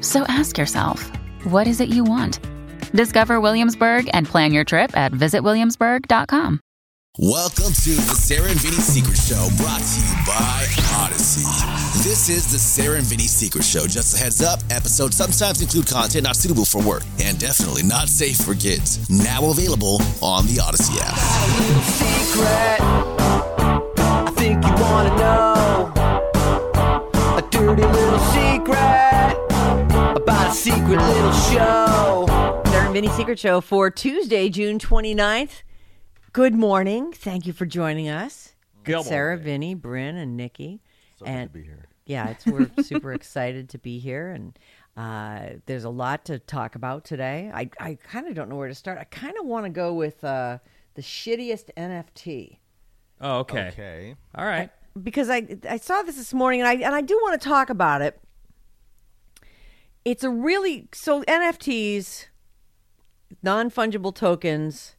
So ask yourself, what is it you want? Discover Williamsburg and plan your trip at visitwilliamsburg.com. Welcome to the Sarah and Vinny Secret Show, brought to you by Audacy. This is the Sarah and Vinny Secret Show. Just a heads up, episodes sometimes include content not suitable for work and definitely not safe for kids. Now available on the Audacy app. secret. I think you wanna know a dirty little secret about a secret little show. Sarah and Vinny Secret Show for Tuesday, June 29th. Good morning. Thank you for joining us. Good Sarah, morning. Vinny, Bryn, and Nikki. So and good to be here. yeah, it's we're super excited to be here, and uh, there's a lot to talk about today. I I kind of don't know where to start. I kind of want to go with uh, the shittiest NFT Oh, okay. Okay. All right. because I I saw this this morning, and I and I do want to talk about it. It's a really so NFTs, non fungible tokens.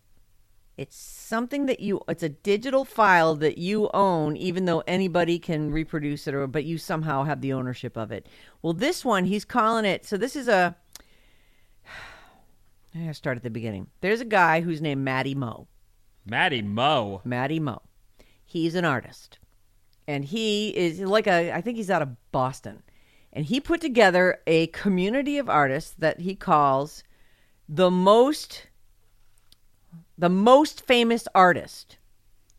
It's something that you. It's a digital file that you own, even though anybody can reproduce it, or but you somehow have the ownership of it. Well, this one he's calling it. So this is a. I start at the beginning. There's a guy who's named Matty Mo. Maddie Mo. Matty Mo. He's an artist. And he is like a I think he's out of Boston. And he put together a community of artists that he calls the most the most famous artist.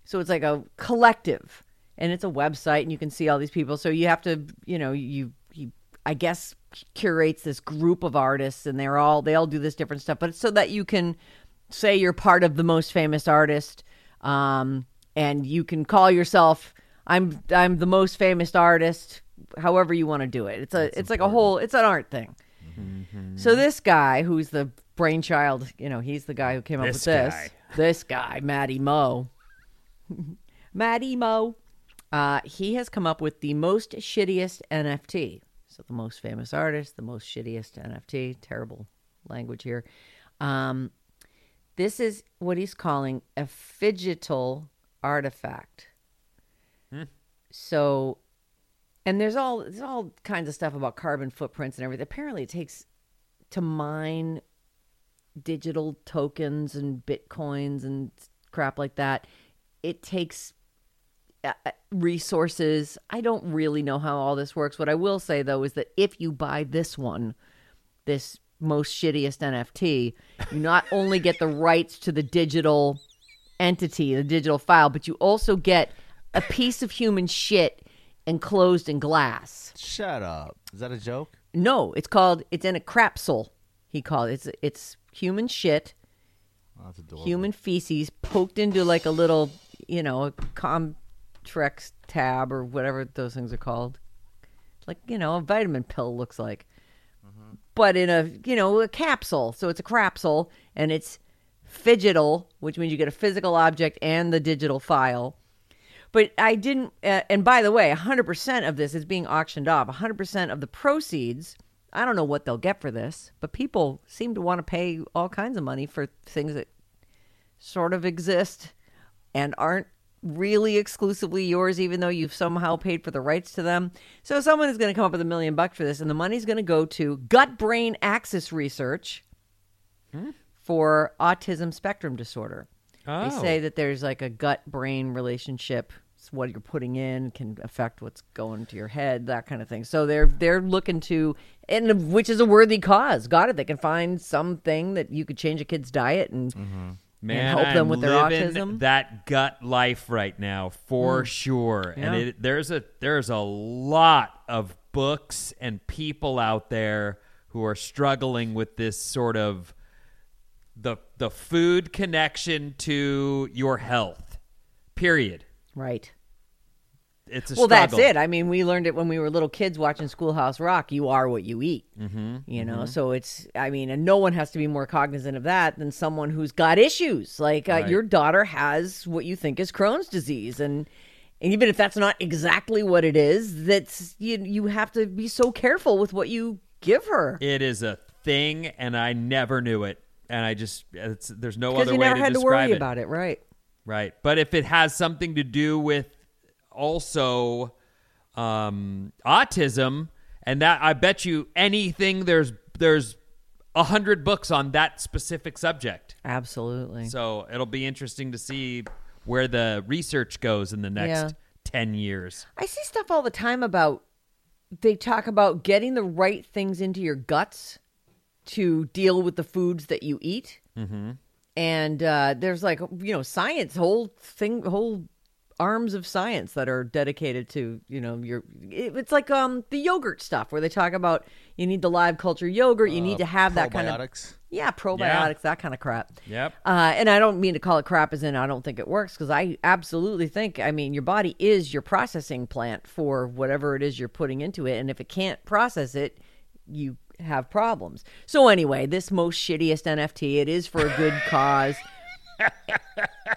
So it's like a collective and it's a website and you can see all these people. So you have to, you know, you he I guess curates this group of artists and they're all they all do this different stuff, but it's so that you can say you're part of the most famous artist um, and you can call yourself I'm I'm the most famous artist however you want to do it. It's a it's like a whole it's an art thing. So this guy who's the brainchild, you know, he's the guy who came up with this. guy. This guy, Matty Mo. Matty Mo. Uh, he has come up with the most shittiest NFT. So the most famous artist, the most shittiest NFT. Terrible language here. Um, this is what he's calling a phygital artifact. So, and there's all there's all kinds of stuff about carbon footprints and everything. Apparently, it takes to mine digital tokens and bitcoins and crap like that. It takes uh, uh, resources. I don't really know how all this works. What I will say though is that if you buy this one, this most shittiest NFT, you not only get the rights to the digital entity, the digital file, but you also get a piece of human shit enclosed in glass. Shut up. Is that a joke? No, it's called it's in a crapsule. He called it. It's it's human shit, Oh, that's adorable. human feces poked into like a little, you know, a Comtrex tab or whatever those things are called. Like, you know, a vitamin pill looks like. Mm-hmm. But in a, you know, a capsule. So it's a crapsule and it's phygital, which means you get a physical object and the digital file. But I didn't, uh, and by the way, 100% of this is being auctioned off. 100% of the proceeds, I don't know what they'll get for this, but people seem to want to pay all kinds of money for things that sort of exist and aren't really exclusively yours, even though you've somehow paid for the rights to them. So someone is going to come up with a million bucks for this, and the money's going to go to gut brain axis research for autism spectrum disorder. They Oh. say that there's like a gut brain relationship. It's what you're putting in can affect what's going to your head, that kind of thing. So they're they're looking to, and which is a worthy cause. Got it? They can find something that you could change a kid's diet and mm-hmm. Man, help them I'm with their autism. That gut life right now, for mm. sure. And it, there's a there's a lot of books and people out there who are struggling with this sort of the the food connection to your health. Period. right. It's a Well, that's it. I mean, we learned it when we were little kids watching Schoolhouse Rock. You are what you eat. Mm-hmm, you know, so it's. I mean, and no one has to be more cognizant of that than someone who's got issues. Like uh, Right. your daughter has what you think is Crohn's disease, and and even if that's not exactly what it is, that's you. You have to be so careful with what you give her It is a thing, and I never knew it. And I just it's, there's no other you way never to had to describe worry it. about it, right? Right. But if it has something to do with also um, autism, and that I bet you anything there's there's a hundred books on that specific subject. Absolutely. So it'll be interesting to see where the research goes in the next Yeah. ten years. I see stuff all the time about they talk about getting the right things into your guts to deal with the foods that you eat. Mm-hmm. And uh, there's like you know science, whole thing, whole arms of science that are dedicated to you know your. It, it's like um the yogurt stuff where they talk about you need the live culture yogurt, you need to have that kind of Probiotics. yeah probiotics, that kind of crap. Yep. Uh, and I don't mean to call it crap as in I don't think it works because I absolutely think, I mean, your body is your processing plant for whatever it is you're putting into it. And if it can't process it, you have problems. So, anyway, this most shittiest NFT, it is for a good cause.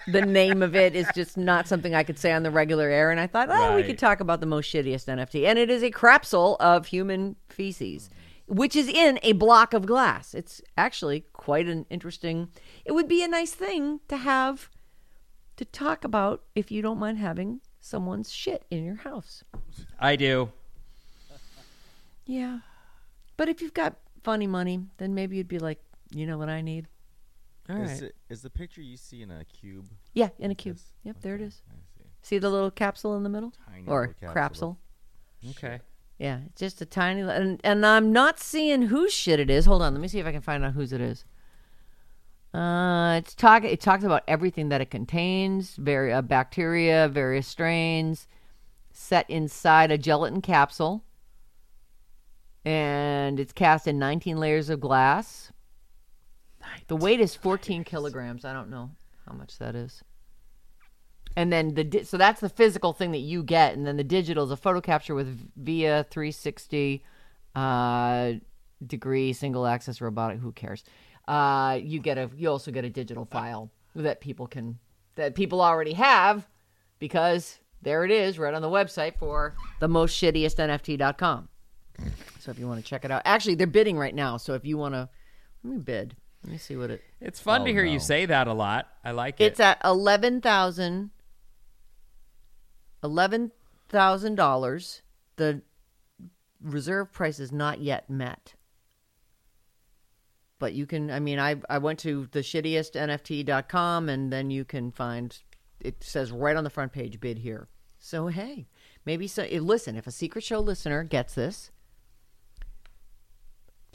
the name of it is just not something I could say on the regular air. And I thought, oh, we could talk about the most shittiest NFT. And it is a crapsule of human feces, which is in a block of glass. It's actually quite an interesting, it would be a nice thing to have to talk about if you don't mind having someone's shit in your house. I do. Yeah. But if you've got funny money, then maybe you'd be like, you know what I need? All is, right. it, is the picture you see in a cube? Yeah, in a cube. This- Yep, there it okay, is. I see. See the little capsule in the middle? Tiny or little crapsule? capsule. Okay. Yeah, it's just a tiny li- and and I'm not seeing whose shit it is. Hold on, let me see if I can find out whose it is. Uh, it's talk. It talks about everything that it contains: very uh, bacteria, various strains, set inside a gelatin capsule, and it's cast in 19 layers of glass. The weight is 14 kilograms. I don't know how much that is. And then the di- so that's the physical thing that you get, and then the digital is a photo capture with via 360 uh, degree single axis robotic. Who cares? Uh, you get a you also get a digital file that people can that people already have because there it is right on the website for the most shittiest NFT.com. So if you want to check it out, actually they're bidding right now. So if you want to, let me bid. Let me see what it. It's fun to Oh, hear you say that a lot. I like it. It's at eleven thousand. Eleven thousand dollars. The reserve price is not yet met. But you can. I mean, I I went to the shittiest NFT.com and then you can find. It says right on the front page, bid here. So hey, maybe so. eh, Listen, if a secret show listener gets this,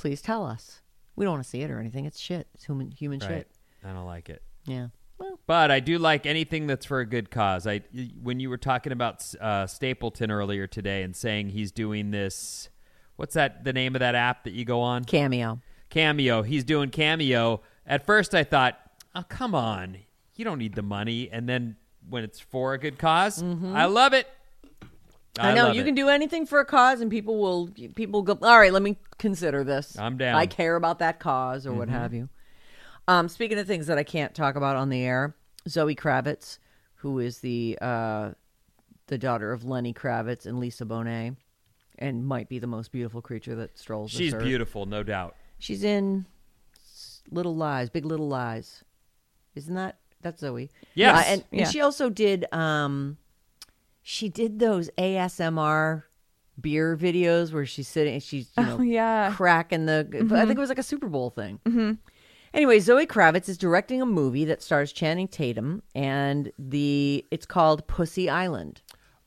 please tell us. We don't want to see it or anything. It's shit. It's human human right. shit. I don't like it. Yeah. Well, But I do like anything that's for a good cause. I when you were talking about uh, Stapleton earlier today and saying he's doing this, what's that? The name of that app that you go on? cameo. Cameo. He's doing Cameo. At first, I thought, oh come on, you don't need the money. And then when it's for a good because I love it. Mm-hmm. I, know love you it. can do anything for a cause, and people will people go. All right, let me consider this. I'm down. I care about that cause, or what have you. Um, speaking of things that I can't talk about on the air, Zoe Kravitz, who is the uh, the daughter of Lenny Kravitz and Lisa Bonet, and might be the most beautiful creature that strolls. She's earth. beautiful, no doubt. She's in Little Lies, Big Little Lies. Isn't that that's Zoe? Yes. Uh, and, and she also did um she did those ASMR beer videos where she's sitting and she's you know Oh, yeah. cracking the I think it was like a Super Bowl thing. Mm-hmm. Anyway, Zoe Kravitz is directing a movie that stars Channing Tatum and the it's called Pussy Island.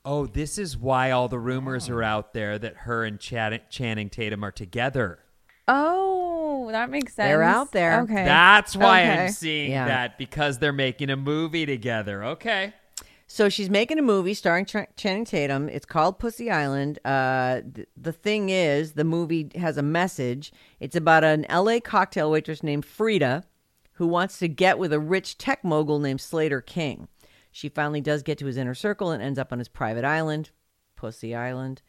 Oh, this is why all the rumors are out there that her and Chan- Channing Tatum are together. Oh, that makes sense. They're out there. Okay. That's why I'm seeing Yeah. that because they're making a movie together. Okay. So she's making a movie starring Ch- Channing Tatum. It's called Pussy Island. Uh, th- the thing is, the movie has a message. It's about an LA cocktail waitress named Frida who wants to get with a rich tech mogul named Slater King. She finally does get to his inner circle and ends up on his private island, Pussy Island,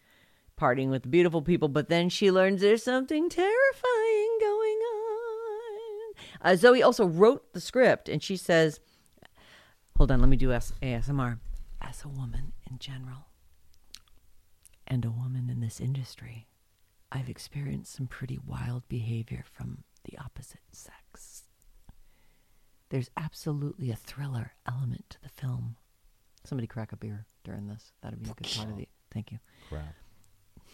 partying with beautiful people. But then she learns there's something terrifying going on. Uh, Zoe also wrote the script, and she says, Hold on, let me do S- ASMR. As a woman in general, and a woman in this industry, I've experienced some pretty wild behavior from the opposite sex. There's absolutely a thriller element to the film. Somebody crack a beer during this. That'd be a good part of the. Thank you. Crap.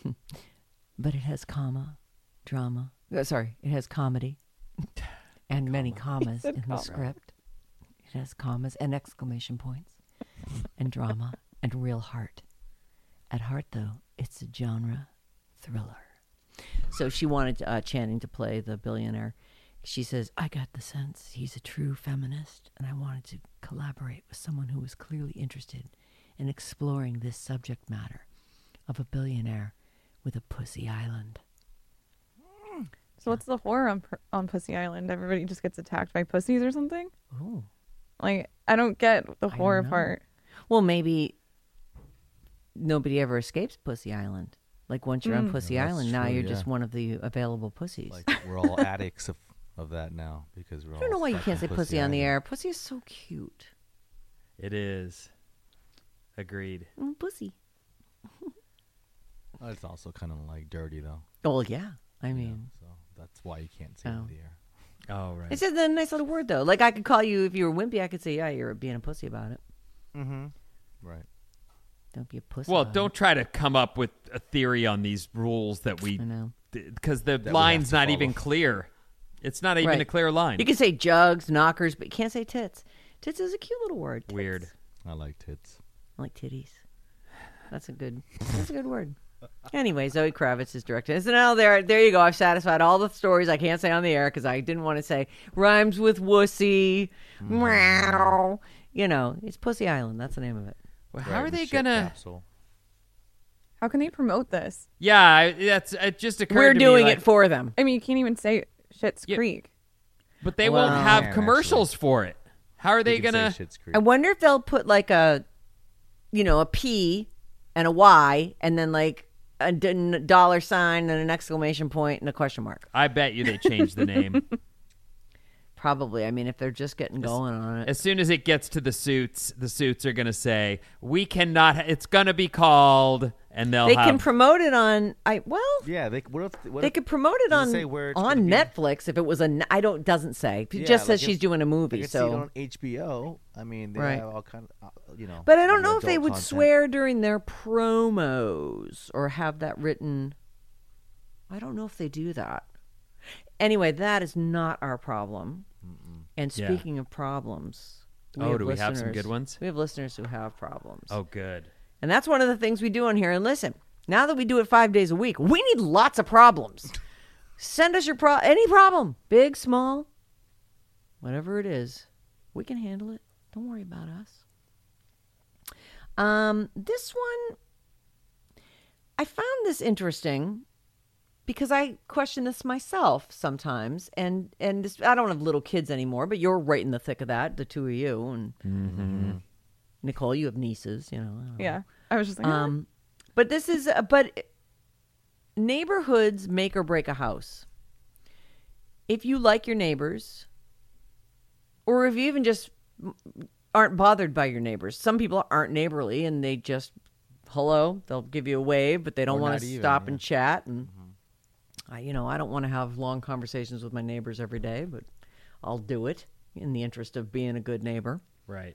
But it has comma, drama. uh, sorry, it has comedy, and many commas in the script. It has commas and exclamation points, and drama and real heart. At heart, though, it's a genre thriller. So she wanted uh, Channing to play the billionaire. She says, I got the sense he's a true feminist, and I wanted to collaborate with someone who was clearly interested in exploring this subject matter of a billionaire with a pussy island. So what's the horror on on Pussy Island? Everybody just gets attacked by pussies or something? Oh. Like I don't get the don't horror know. part. Well, maybe nobody ever escapes Pussy Island. Like once you're on Mm. Pussy Yeah, that's Island, now true, you're just yeah. one of the available pussies. Like we're all addicts of, of that now because we're I don't know why you can't say in pussy on the air. Pussy is so cute. It is. Agreed. Mm, pussy. It's also kind of like dirty though. Oh yeah. I you know, mean, so that's why you can't say it Oh. on the air. Oh, right. it's just a nice little word though. Like I could call you if you were wimpy. I could say, yeah, you're being a pussy about it. Mm-hmm. Right. Don't be a pussy. well, about don't It. try to come up with a theory on these rules that we I know. because the we have line's not follow. even clear. It's not even Right. a clear line. You can say jugs, knockers, but you can't say tits. Tits is a cute little word. Tits. Weird. I like tits. I like titties. That's a good. That's a good word. Anyway, Zoe Kravitz is directing. So now there, there you go. I've satisfied all the stories I can't say on the air because I didn't want to say rhymes with wussy. Meow. You know, it's Pussy Island. That's the name of it. Well, how are they gonna? Capsule. How can they promote this? Yeah, I- that's it. Just occurred We're to me, doing like- it for them. I mean, you can't even say Shit's Yeah. Creek. but they Well- won't Man, have actually. commercials for it. How are they You gonna? I wonder if they'll put like a, you know, a P and a Y and then like a dollar sign and an exclamation point and a question mark. I bet you they changed the name Probably. I mean, if they're just getting going on it. as soon as it gets to the suits. The suits are gonna say we cannot. It's gonna be called, and they'll They have. can promote it on. I well, Yeah. They. What if? What they if, could promote it on it where on gonna be? Netflix if it was a. I don't doesn't say. It Yeah, just says like she's doing a movie. could see it So, on HBO. I mean, they Right. have all kind of, uh, you know. but I don't know if they would content. swear during their promos or have that written. I don't know if they do that. Anyway, that is not our problem. And Yeah. speaking of problems, we Oh, do we have some good ones? We have listeners who have problems. oh, good. And that's one of the things we do on here. And listen, now that we do it five days a week, we need lots of problems. Send us your pro any problem, big, small, whatever it is. We can handle it. Don't worry about us. Um, this one, I found this interesting because I question this myself sometimes, and and this, I don't have little kids anymore, but you're right in the thick of that, the two of you, and Nicole, you have nieces, you know. I don't know. Yeah. I was just like, um, but this is, uh, but neighborhoods make or break a house. If you like your neighbors, or if you even just aren't bothered by your neighbors, some people aren't neighborly and they just, hello, they'll give you a wave, but they don't want to stop yeah. and chat. And I, you know, I don't want to have long conversations with my neighbors every day, but I'll do it in the interest of being a good neighbor. Right.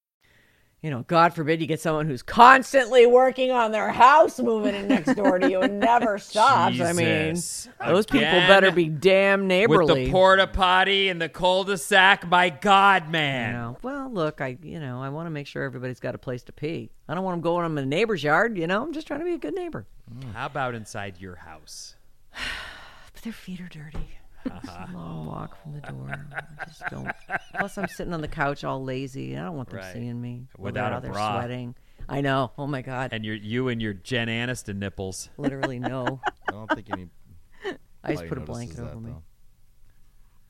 You know, God forbid you get someone who's constantly working on their house moving in next door to you and never stops. I mean, Jesus. those people better be damn neighborly. With the porta potty and the cul-de-sac, my God, You man. know, well, look, I you know I want to make sure everybody's got a place to pee. I don't want them going in the neighbor's yard. You know, I'm just trying to be a good neighbor. How about inside your house? But their feet are dirty. It's a long walk from the door. I just don't. Plus, I'm sitting on the couch all lazy. I don't want them Right. seeing me Without a they're bra. sweating. I know. Oh my god. And your you and your Jen Aniston nipples. Literally no. I don't think any. I just put a notices blanket that, over me. though.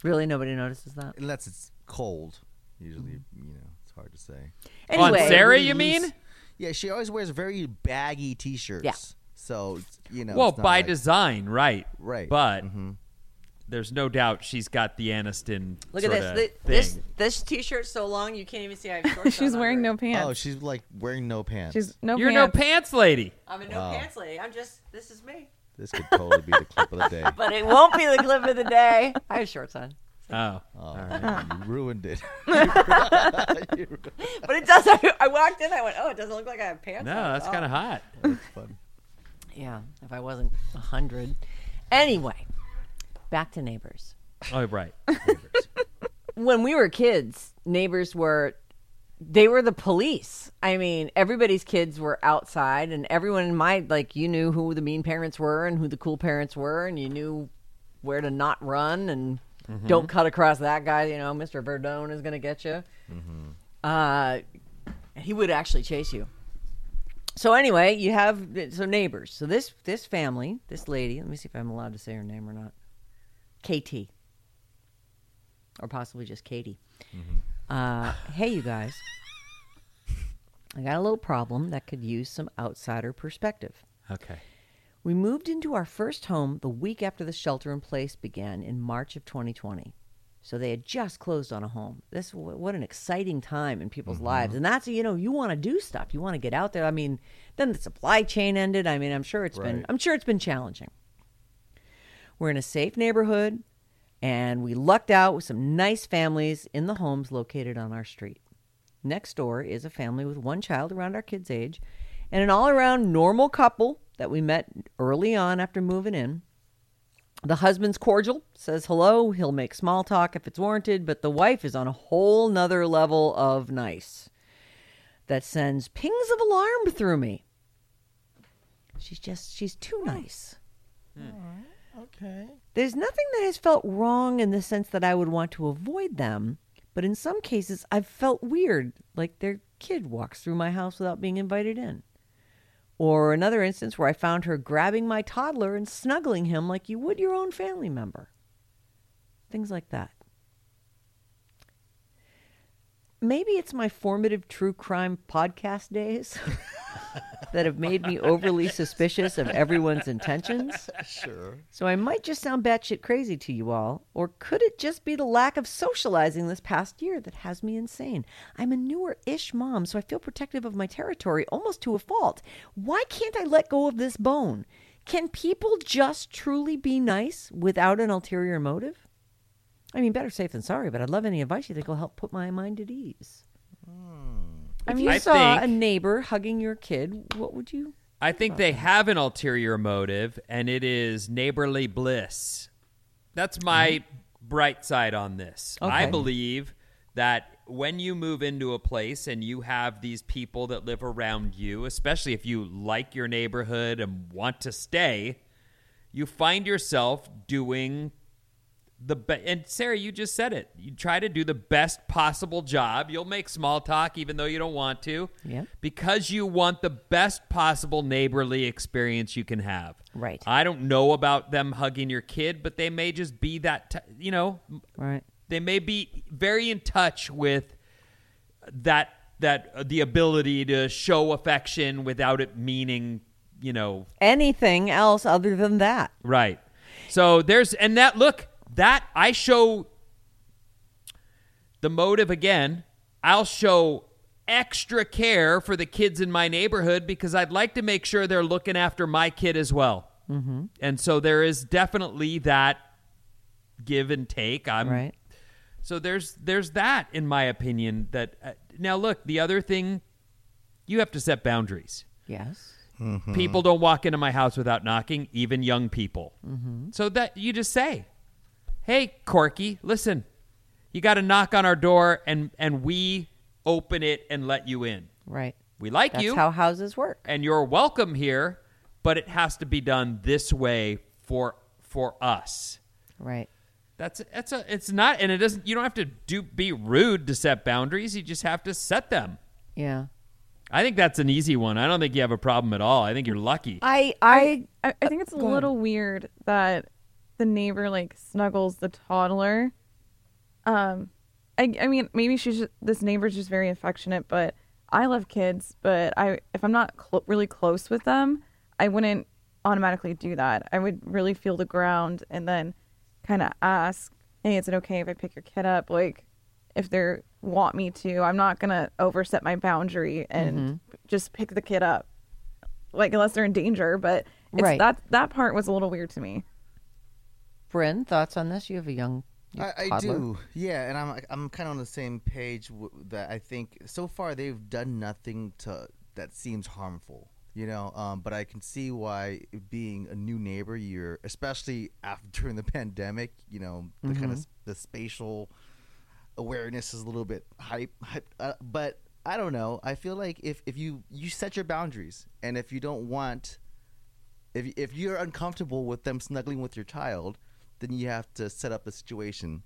Really, nobody notices that. Unless it's cold. Usually, you know, it's hard to say. Anyway, On Sarah, you mean? Yeah, she always wears very baggy T-shirts. Yeah. So you know. well, it's not by like- design, right? Right. But Mhm. There's no doubt she's got the Aniston. Look at this. Thi- This thing. this t-shirt's so long you can't even see I have shorts She's on wearing under no pants. Oh, she's like wearing no pants. She's no You're pants. no pants lady. I'm a no Wow. pants lady. I'm just this is me. This could totally be the clip of the day. But it won't be the clip of the day. I have shorts on. Oh, Oh, ah. you ruined it. But it does. I walked in. I went, oh, it doesn't look like I have pants. no, on. that's Oh. kind of hot. That's fun. Yeah, if I wasn't a hundred. Anyway, back to neighbors. Oh, right. Neighbors. When we were kids, neighbors were they were the police. I mean, everybody's kids were outside and everyone in my like you knew who the mean parents were and who the cool parents were and you knew where to not run and don't cut across that guy, you know, Mr. Verdone is going to get you. Uh he would actually chase you. So anyway, you have so neighbors. So this this family, this lady, let me see if I'm allowed to say her name or not. KT. Or possibly just Katie. Uh, hey, you guys. I got a little problem that could use some outsider perspective. Okay. We moved into our first home the week after the shelter in place began in March of 2020. So they had just closed on a home. This wh- what an exciting time in people's lives. And that's you know, you want to do stuff. You want to get out there. I mean, then the supply chain ended. I mean, I'm sure it's been I'm sure it's been challenging. We're in a safe neighborhood and we lucked out with some nice families in the homes located on our street. Next door is a family with one child around our kids' age and an all around normal couple that we met early on after moving in. The husband's cordial, says hello, he'll make small talk if it's warranted, but the wife is on a whole nother level of nice that sends pings of alarm through me. She's just, she's too hmm. nice. Hmm. Okay. There's nothing that has felt wrong in the sense that I would want to avoid them, but in some cases I've felt weird, like their kid walks through my house without being invited in. Or another instance where I found her grabbing my toddler and snuggling him like you would your own family member. Things like that. Maybe it's my formative true crime podcast days that have made me overly suspicious of everyone's intentions. Sure. So I might just sound batshit crazy to you all, or could it just be the lack of socializing this past year that has me insane? I'm a newer ish mom, so I feel protective of my territory almost to a fault. Why can't I let go of this bone? Can people just truly be nice without an ulterior motive? I mean, better safe than sorry, but I'd love any advice you think will help put my mind at ease. Hmm. If you I saw think- a neighbor hugging your kid, what would you? I think they have an ulterior motive, and it is neighborly bliss. That's my uh-huh. bright side on this. I believe that when you move into a place and you have these people that live around you, especially if you like your neighborhood and want to stay, you find yourself doing the be- and Sarah, you just said it. You try to do the best possible job. You'll make small talk even though you don't want to. Yep. Because you want the best possible neighborly experience you can have. Right. I don't know about them hugging your kid, but they may just be that. T- you know, Right. they may be very in touch with that that uh, the ability to show affection without it meaning, you know, Anything else other than that? Right. So there's and that look that I show the motive again. I'll show extra care for the kids in my neighborhood because I'd like to make sure they're looking after my kid as well. Mm-hmm. And so there is definitely that give and take. I'm Right. so there's there's that in my opinion that uh, now look the other thing you have to set boundaries. Yes. People don't walk into my house without knocking, even young people. So that you just say, "Hey, Corky, listen, you got to knock on our door, and and we open it and let you in. Right. We like you. That's you, how houses work. and you're welcome here, but it has to be done this way for for us." Right. That's that's a it's not, and it doesn't. You don't have to do be rude to set boundaries. You just have to set them. Yeah. I think that's an easy one. I don't think you have a problem at all. I think you're lucky. I I I, I think it's a Go ahead. little weird that the neighbor like snuggles the toddler. Um, I I mean maybe she's just, this neighbor's just very affectionate, but I love kids. But I if I'm not clo- really close with them, I wouldn't automatically do that. I would really feel the ground and then kind of ask, "Hey, is it okay if I pick your kid up?" Like if they want me to, I'm not gonna overset my boundary and Mm-hmm. just pick the kid up like unless they're in danger. But it's, Right. that that part was a little weird to me. Bryn, thoughts on this? You have a young I, I do, yeah, and I'm I'm kind of on the same page w- that I think so far they've done nothing to that seems harmful, you know. Um, but I can see why being a new neighbor, you're especially after during the pandemic, you know, the kind of the spatial awareness is a little bit hype, hype uh, but I don't know. I feel like if if you you set your boundaries, and if you don't want if if you're uncomfortable with them snuggling with your child, then you have to set up a situation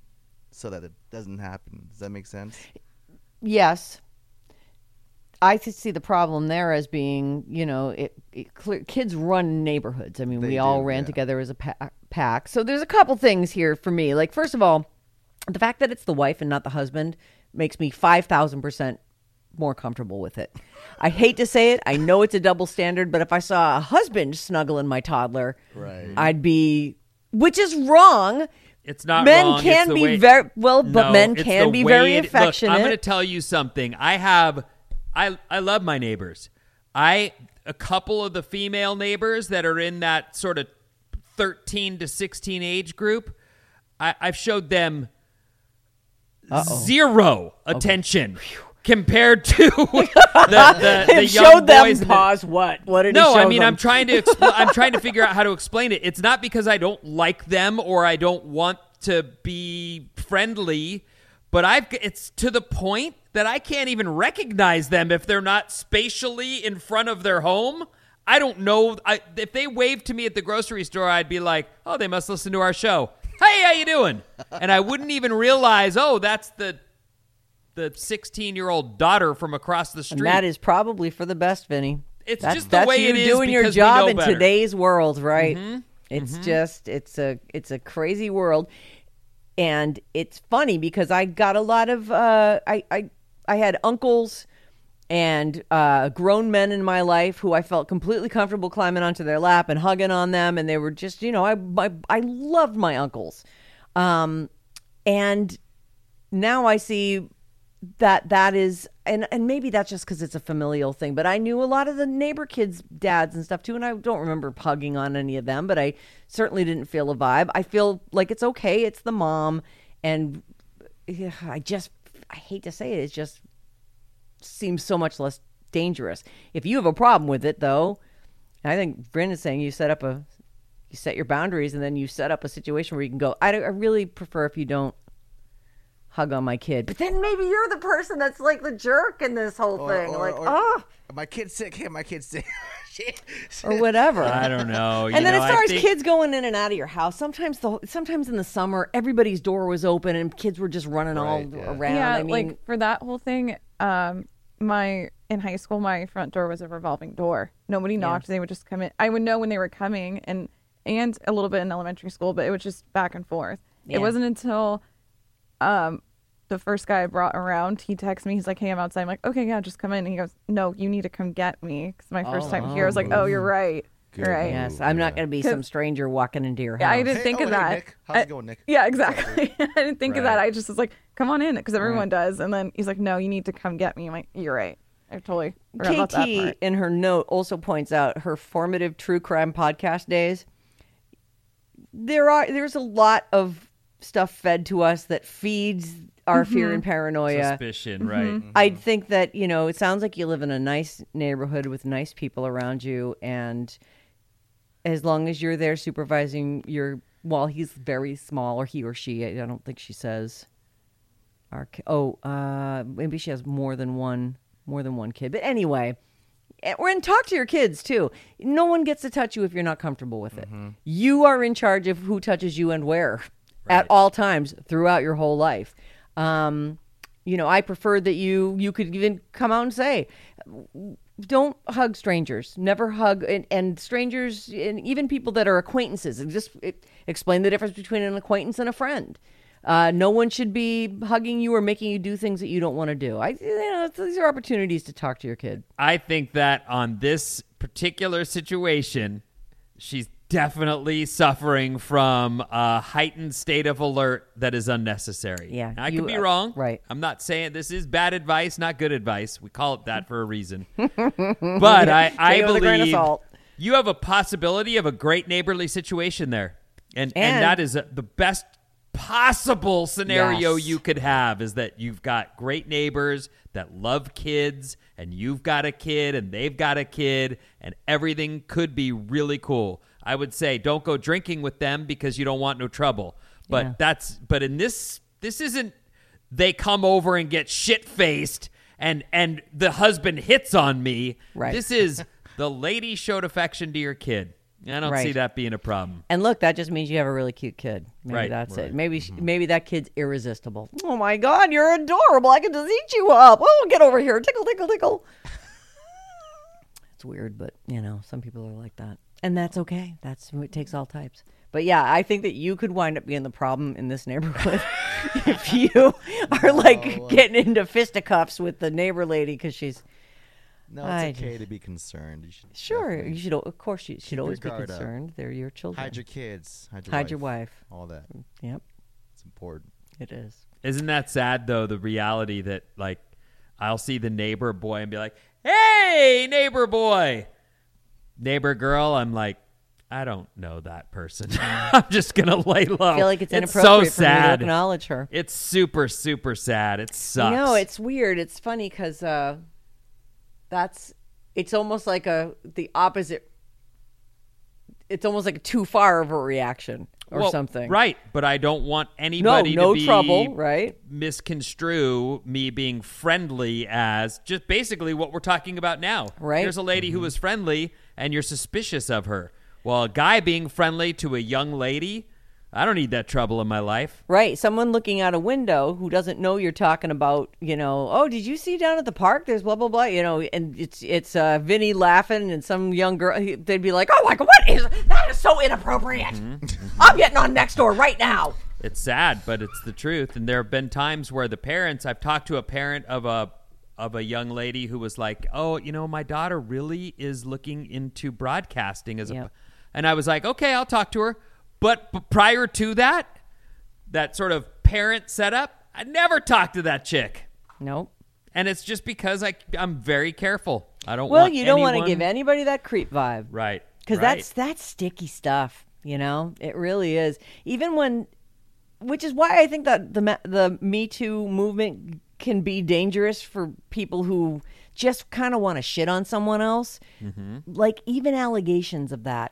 so that it doesn't happen. Does that make sense? Yes. I could see the problem there as being, you know, it, it clear, kids run neighborhoods. I mean, we They all ran yeah. together as a pa- pack. So there's a couple things here for me. Like, first of all, the fact that it's the wife and not the husband makes me 5,000% more comfortable with it. I hate to say it. I know it's a double standard, but if I saw a husband snuggling my toddler, Right. I'd be, which is wrong. It's not Men wrong. Can the be way- very- well, but No, men can be very it- Look, affectionate. I'm going to tell you something. I have, I I love my neighbors. I a couple of the female neighbors that are in that sort of 13 to 16 age group. I, I've showed them zero attention compared to the, the, the showed them boys the- pause what? What did he no, I mean them? I'm trying to expl- I'm trying to figure out how to explain it. It's not because I don't like them or I don't want to be friendly, but I've it's to the point that I can't even recognize them if they're not spatially in front of their home. I don't know. I, if they waved to me at the grocery store, I'd be like, "Oh, they must listen to our show." Hey, how you doing? And I wouldn't even realize, "Oh, that's the the 16 year old daughter from across the street." And that is probably for the best, Vinny. It's that's, just the that's way you it is doing your job in better. today's world, right? Mm-hmm. It's just it's a it's a crazy world, and it's funny because I got a lot of uh, I I I had uncles and uh, grown men in my life who I felt completely comfortable climbing onto their lap and hugging on them, and they were just you know I I, I loved my uncles, um, and now I see that that is and and maybe that's just because it's a familial thing but i knew a lot of the neighbor kids dads and stuff too and i don't remember hugging on any of them but i certainly didn't feel a vibe. I feel like it's okay it's the mom and yeah, i just i hate to say it it just seems so much less dangerous. If you have a problem with it though i think Bryn is saying you set up a you set your boundaries and then you set up a situation where you can go. I, I really prefer if you don't hug on my kid. But then maybe you're the person that's like the jerk in this whole Or- thing. or- like, or- oh, My kid's sick. Hey, my kid's sick. Or whatever. I don't know. You and then know, as I far as think- kids going in and out of your house, sometimes the sometimes in the summer everybody's door was open and kids were just running all yeah. around. yeah, I mean, like for that whole thing, um, my in high school, my front door was a revolving door. Nobody knocked; they would just come in. I would know when they were coming, and and a little bit in elementary school, but it was just back and forth. Yeah. It wasn't until, um, the first guy I brought around, he texts me. He's like, "Hey, I'm outside." I'm like, "Okay, yeah, just come in." And he goes, "No, you need to come get me." Because my first time here, I was like, "Oh, you're oh, right, Good right." Yes, I'm not going to be some stranger walking into your house. Yeah, I didn't Hey, think oh, of hey, that. Nick. How's I- it going, Nick? Yeah, exactly. I didn't think of that. I just was like, "Come on in," because everyone does. And then he's like, "No, you need to come get me." I'm like, "You're right. I totally forgot about that KT part." in her note also points out her formative true crime podcast days. There are there's a lot of stuff fed to us that feeds our fear mm-hmm. and paranoia. Suspicion, right? Mm-hmm. Mm-hmm. I think that you know it sounds like you live in a nice neighborhood with nice people around you, and as long as you're there supervising your while he's very small or he or she, I don't think she says. Our oh, uh, maybe she has more than one more than one kid, but anyway. and- Or and talk to your kids too. No one gets to touch you if you're not comfortable with it. You are in charge of who touches you and where at all times throughout your whole life. Um, you know, I prefer that you you could even come out and say, don't hug strangers. Never hug and, and strangers and even people that are acquaintances. Just eh, explain the difference between an acquaintance and a friend. Uh, no one should be hugging you or making you do things that you don't want to do. I, you know, these are opportunities to talk to your kid. I think that on this particular situation, she's definitely suffering from a heightened state of alert that is unnecessary. Yeah, I you- could be uh, wrong. right. I'm not saying this is bad advice, not good advice. We call it that for a reason. but I, I Take it with a grain of believe you have a possibility of a great neighborly situation there, and and, And- that is uh the best possible scenario Yes. you could have is that you've got great neighbors that love kids and you've got a kid and they've got a kid and everything could be really cool. I would say don't go drinking with them because you don't want no trouble. But Yeah. that's but in this this isn't they come over and get shit faced and and the husband hits on me. Right. This is the lady showed affection to your kid. I don't see that being a problem. And look, that just means you have a really cute kid. Maybe Right. that's it. Maybe sh mm-hmm. maybe that kid's irresistible. Oh my God, you're adorable! I can just eat you up. Oh, get over here, tickle, tickle, tickle. it's weird, but you know, some people are like that, and that's okay. That's it takes all types. But yeah, I think that you could wind up being the problem in this neighborhood if you are like uh, getting into fisticuffs with the neighbor lady because she's No, I it's okay to be concerned. You should sure. definitely You should, of course, you should your always be guard up. concerned. They're your children. hide your kids. Hide your Hide wife. your wife. All that. Mm, yep, It's important. it is. Isn't that sad though? The reality that like I'll see the neighbor boy and be like, "Hey, neighbor boy," neighbor girl. I'm like, I don't know that person. I'm just gonna lay low. I feel like it's so inappropriate for me to acknowledge her. It's super super sad. It sucks. No, it's weird. It's funny because uh, that's it's almost like a the opposite. It's almost like too far of a reaction or Well, something. right? But I don't want anybody no to be trouble, right? Misconstrue me being friendly as just basically what we're talking about now. Right. There's a lady who was friendly, and you're suspicious of her. Well, a guy being friendly to a young lady, I don't need that trouble in my life. Right. Someone looking out a window who doesn't know you're talking about, you know, oh, did you see down at the park? There's blah blah blah. You know, and it's it's uh, Vinny laughing and some young girl. They'd be like, oh my god, what is that? Is so inappropriate. Mm-hmm. I'm getting on Nextdoor right now. It's sad, but it's the truth. And there have been times where the parents, I've talked to a parent of a of a young lady who was like, "Oh, you know, my daughter really is looking into broadcasting as Yep. a," and I was like, "Okay, I'll talk to her." But b- prior to that, that sort of parent setup, I never talked to that chick, Nope. and it's just because I I'm very careful. I don't. Well, want you don't want to give anybody that creep vibe. right because right. that's that's sticky stuff you know it really is even when which is why i think that the the me too movement can be dangerous for people who just kind of want to shit on someone else Mm-hmm. like even allegations of that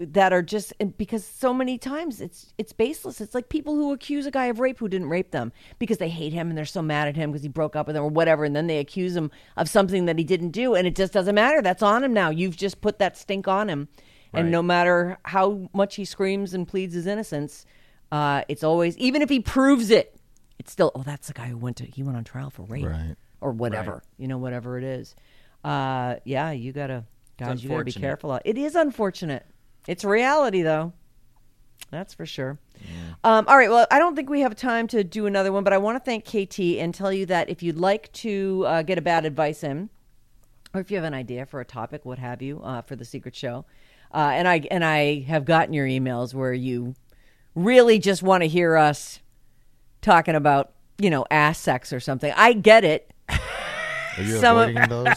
that are just because so many times it's it's baseless. It's like people who accuse a guy of rape who didn't rape them because they hate him and they're so mad at him because he broke up with them or whatever, and then they accuse him of something that he didn't do, and it just doesn't matter. That's on him now. You've just put that stink on him, and Right. no matter how much he screams and pleads his innocence, uh, it's always even if he proves it, it's still oh that's the guy who went to he went on trial for rape Right. or whatever you know whatever it is. Uh, yeah, you gotta guys, you gotta be unfortunate. careful. It is unfortunate. It's reality, though. That's for sure. Um, all right. Well, I don't think we have time to do another one, but I want to thank KT and tell you that if you'd like to uh, get a bad advice in, or if you have an idea for a topic, what have you, uh, for the secret show, uh, and I and I have gotten your emails where you really just want to hear us talking about you know ass sex or something. I get it. Are you Some of- avoiding those?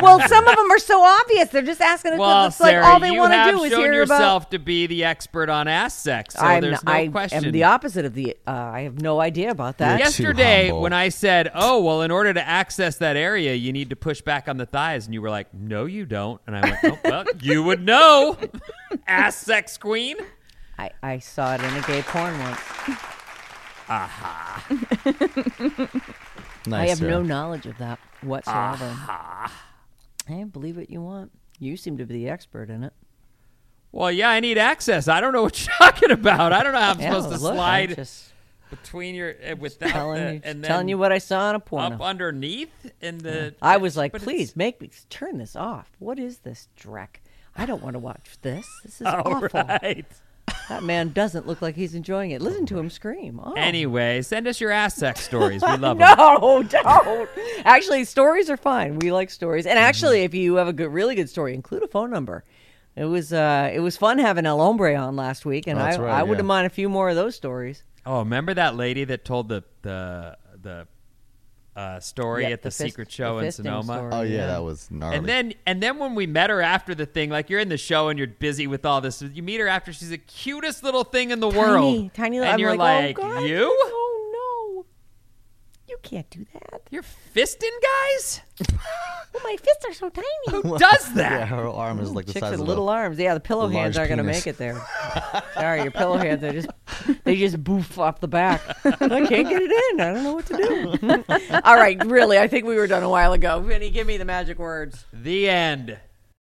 Well, some of them are so obvious. They're just asking us. Well, it's like Sarah, all they you want to have do is shown hear yourself about. to be the expert on ass sex, so I'm, there's no I question. am the opposite of the. Uh, I have no idea about that. Yes. too Yesterday, when I said, "Oh, well, in order to access that area, you need to push back on the thighs," and you were like, "No, you don't," and I went, "Oh, well, you would know, ass sex queen." I, I saw it in a gay porn once. Nice, I have Sarah. no knowledge of that whatsoever. Hey, believe what you want. You seem to be the expert in it. Well, yeah, I need access. I don't know what you're talking about. I don't know how I'm Yeah, supposed to look, slide just between your uh, without telling the, you, and telling you what I saw on a porno. up underneath in the. I was like, please make me turn this off. What is this dreck? I don't want to watch this. This is All awful. right. That man doesn't look like he's enjoying it. Listen to him scream. Oh. Anyway, send us your ass sex stories. We love them. No, don't. actually, stories are fine. We like stories. And actually, if you have a good, really good story, include a phone number. It was uh, it was fun having El Hombre on last week, and I right, I wouldn't mind a few more of those stories. Oh, remember that lady that told the the the uh, story Yeah, at the, the fist- secret show the in Sonoma? story. Oh yeah, Yeah. that was gnarly. And then and then when we met her after the thing, like you're in the show and you're busy with all this, you meet her after she's the cutest little thing in the Tiny, world, tiny. little- and I'm you're like, like, oh, God, you, Oh you can't do that. you're fisting guys. Oh, my fists are so tiny. Who does that? yeah, her arm is like the Chicks size with of little a, arms. Yeah, the pillow a hands large aren't going to penis. make it there. Sorry, your pillow hands are just they just boof off the back. I can't get it in. I don't know what to do. All right, really, I think we were done a while ago. Vinny, give me the magic words. The end.